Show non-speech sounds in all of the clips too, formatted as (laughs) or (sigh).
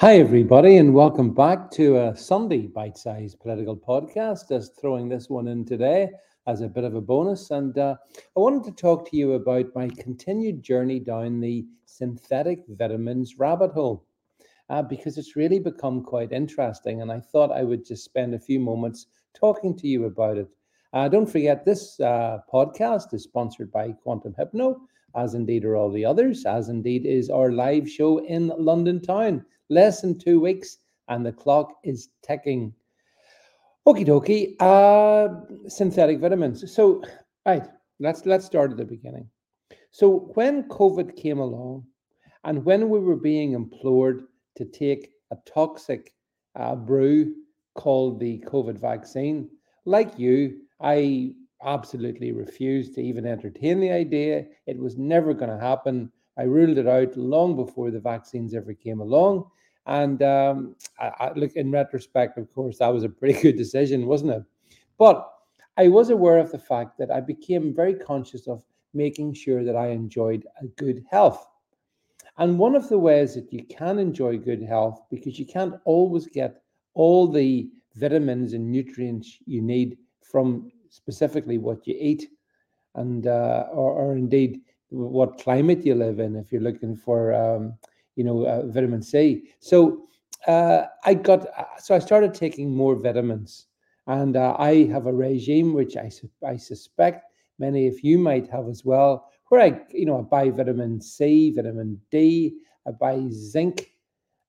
Hi, everybody, and welcome back to a Sunday bite sized political podcast. Just throwing this one in today as a bit of a bonus. And uh, I wanted to talk to you about my continued journey down the synthetic vitamins rabbit hole uh, because it's really become quite interesting. And I thought I would just spend a few moments talking to you about it. Uh, don't forget, this uh, podcast is sponsored by Quantum Hypno, as indeed are all the others, as indeed is our live show in London town less than two weeks, and the clock is ticking. Okie dokie. Uh, synthetic vitamins. So, right, let's let's start at the beginning. So, when COVID came along, and when we were being implored to take a toxic uh, brew called the COVID vaccine, like you, I absolutely refused to even entertain the idea. It was never going to happen. I ruled it out long before the vaccines ever came along. And um, I, I, look, in retrospect, of course, that was a pretty (laughs) good decision, wasn't it? But I was aware of the fact that I became very conscious of making sure that I enjoyed a good health. And one of the ways that you can enjoy good health, because you can't always get all the vitamins and nutrients you need from specifically what you eat, and uh, or, or indeed what climate you live in. If you're looking for um, you know, uh, vitamin C. So uh, I got, uh, so I started taking more vitamins, and uh, I have a regime which I I suspect many of you might have as well, where I, you know, I buy vitamin C, vitamin D, I buy zinc.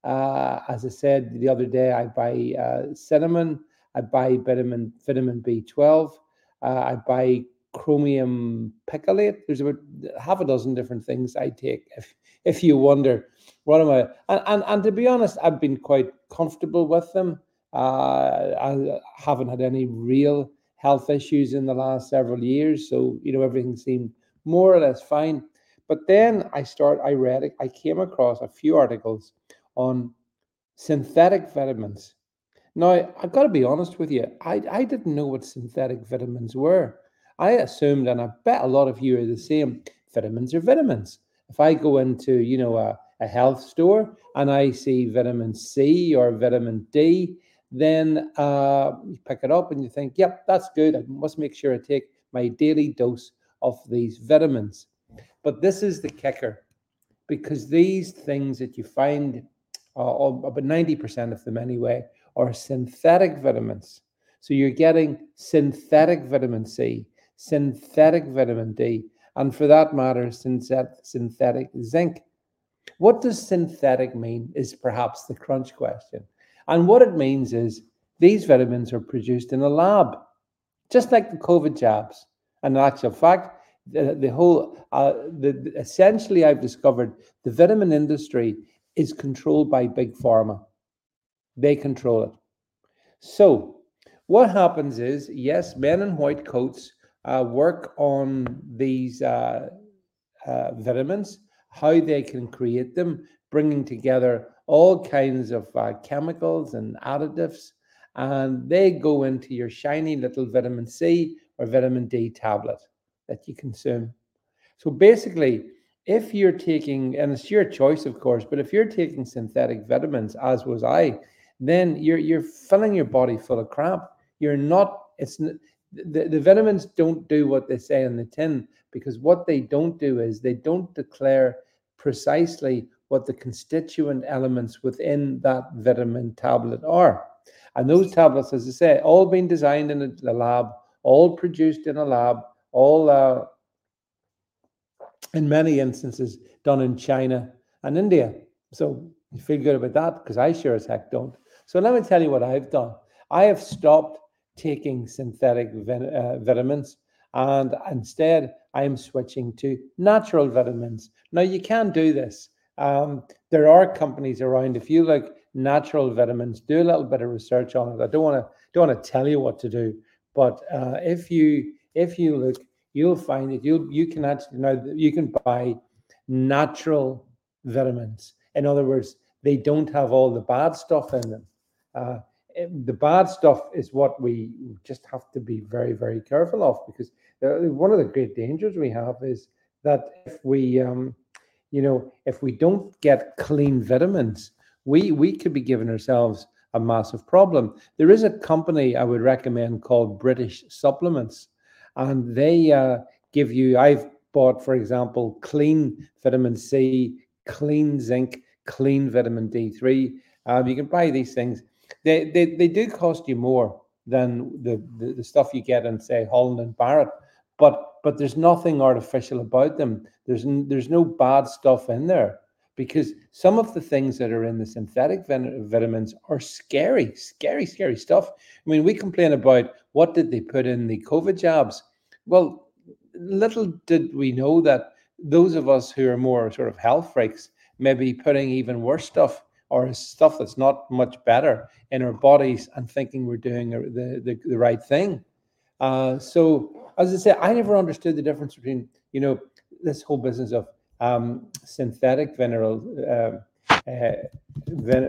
Uh, as I said the other day, I buy uh, cinnamon, I buy vitamin vitamin B12, I buy chromium picolate. There's about half a dozen different things I take. If if you wonder what am I, and and, and to be honest, I've been quite comfortable with them. Uh, I haven't had any real health issues in the last several years, so you know everything seemed more or less fine. But then I start. I read. it. I came across a few articles on synthetic vitamins. Now I've got to be honest with you. I I didn't know what synthetic vitamins were. I assumed, and I bet a lot of you are the same, vitamins are vitamins. If I go into, you know, a, a health store and I see vitamin C or vitamin D, then uh, you pick it up and you think, yep, that's good. I must make sure I take my daily dose of these vitamins. But this is the kicker because these things that you find, uh, about 90% of them anyway, are synthetic vitamins. So you're getting synthetic vitamin C, synthetic vitamin D, and for that matter, synthetic zinc. What does synthetic mean is perhaps the crunch question. And what it means is these vitamins are produced in a lab, just like the COVID jabs. And in actual fact, the, the whole, uh, the, essentially, I've discovered the vitamin industry is controlled by big pharma. They control it. So, what happens is, yes, men in white coats uh, work on these uh, uh, vitamins, how they can create them, bringing together all kinds of uh, chemicals and additives, and they go into your shiny little vitamin C or vitamin D tablet that you consume. So basically, if you're taking, and it's your choice, of course, but if you're taking synthetic vitamins, as was I, then you're you're filling your body full of crap. You're not. It's the, the vitamins don't do what they say on the tin because what they don't do is they don't declare precisely what the constituent elements within that vitamin tablet are. And those tablets, as I say, all been designed in a lab, all produced in a lab, all uh, in many instances done in China and India. So you feel good about that because I sure as heck don't. So let me tell you what I've done. I have stopped taking synthetic uh, vitamins and instead I am switching to natural vitamins. Now you can do this. Um, there are companies around. If you like natural vitamins, do a little bit of research on it. I don't want to don't want to tell you what to do, but uh, if you if you look, you'll find that you you can actually now you can buy natural vitamins. In other words, they don't have all the bad stuff in them. Uh, the bad stuff is what we just have to be very, very careful of because one of the great dangers we have is that if we, um, you know, if we don't get clean vitamins, we we could be giving ourselves a massive problem. There is a company I would recommend called British Supplements, and they uh, give you. I've bought, for example, clean vitamin C, clean zinc, clean vitamin D3. Um, you can buy these things. They, they they do cost you more than the, the, the stuff you get in say Holland and Barrett, but but there's nothing artificial about them. There's there's no bad stuff in there because some of the things that are in the synthetic vitamins are scary, scary, scary stuff. I mean, we complain about what did they put in the COVID jabs. Well, little did we know that those of us who are more sort of health freaks may be putting even worse stuff or stuff that's not much better in our bodies and thinking we're doing the, the, the right thing. Uh, so, as I say, I never understood the difference between, you know, this whole business of um, synthetic mineral, uh, uh,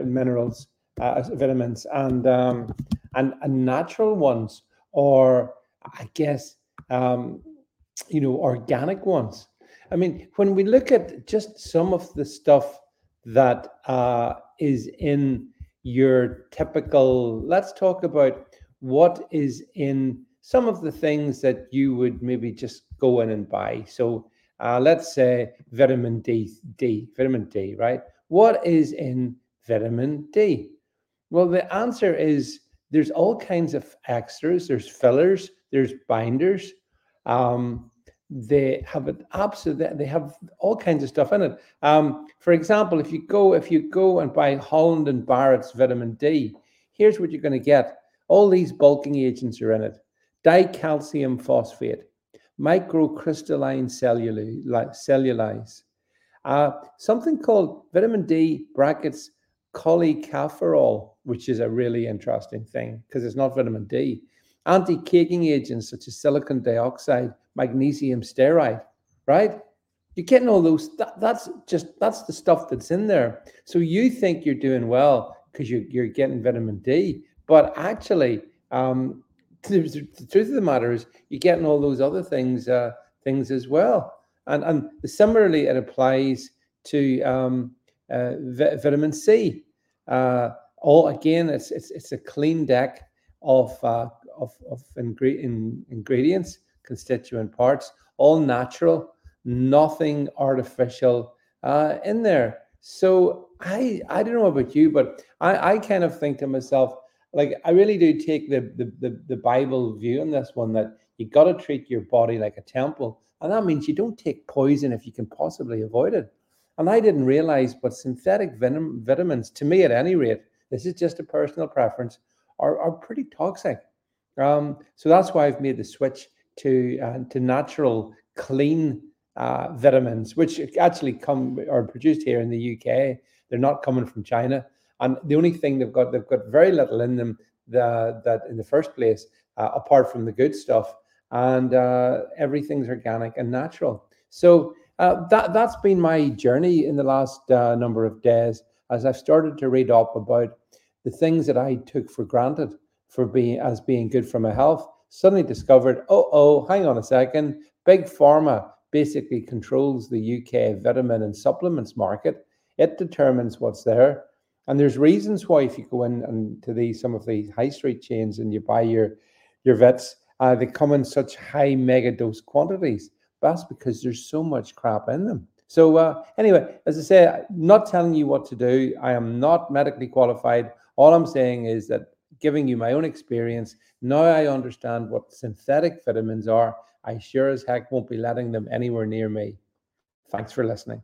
minerals, vitamins, and, um, and, and natural ones, or I guess, um, you know, organic ones. I mean, when we look at just some of the stuff that uh, is in your typical, let's talk about what is in some of the things that you would maybe just go in and buy. So uh, let's say vitamin D, D, vitamin D, right? What is in vitamin D? Well, the answer is there's all kinds of extras. There's fillers. There's binders. Um, they have an absolute. They have all kinds of stuff in it. Um, for example, if you go if you go and buy Holland and Barrett's vitamin D, here's what you're going to get. All these bulking agents are in it. Dicalcium phosphate, microcrystalline cellulose, uh, something called vitamin D brackets cholecalciferol, which is a really interesting thing because it's not vitamin D. Anti-caking agents such as silicon dioxide, magnesium stearate, right? You're getting all those. That, that's just that's the stuff that's in there. So you think you're doing well because you're you're getting vitamin D, but actually, um, the, the, truth of the matter is you're getting all those other things uh, things as well. And and similarly, it applies to um, uh, vitamin C. Uh, all again, it's it's it's a clean deck of uh, of of ingre- in, ingredients, constituent parts, all natural, nothing artificial uh, in there. So I I don't know about you, but I I kind of think to myself like I really do take the, the the the, Bible view on this one that you got to treat your body like a temple, and that means you don't take poison if you can possibly avoid it. And I didn't realize, but synthetic venom, vitamins, to me at any rate, this is just a personal preference, are, are pretty toxic. Um, so that's why I've made the switch to uh, to natural, clean uh, vitamins, which actually come are produced here in the UK. They're not coming from China. And the only thing they've got, they've got very little in them that, that in the first place, uh, apart from the good stuff. And uh, everything's organic and natural. So uh, that that's been my journey in the last uh, number of days as I've started to read up about the things that I took for granted for being as being good for my health. Suddenly discovered, oh oh, hang on a second, big pharma basically controls the UK vitamin and supplements market. It determines what's there. And there's reasons why if you go in and to these some of these high street chains and you buy your your vets, uh, they come in such high mega dose quantities. That's because there's so much crap in them. So uh, anyway, as I say, not telling you what to do. I am not medically qualified. All I'm saying is that giving you my own experience. Now I understand what synthetic vitamins are. I sure as heck won't be letting them anywhere near me. Thanks for listening.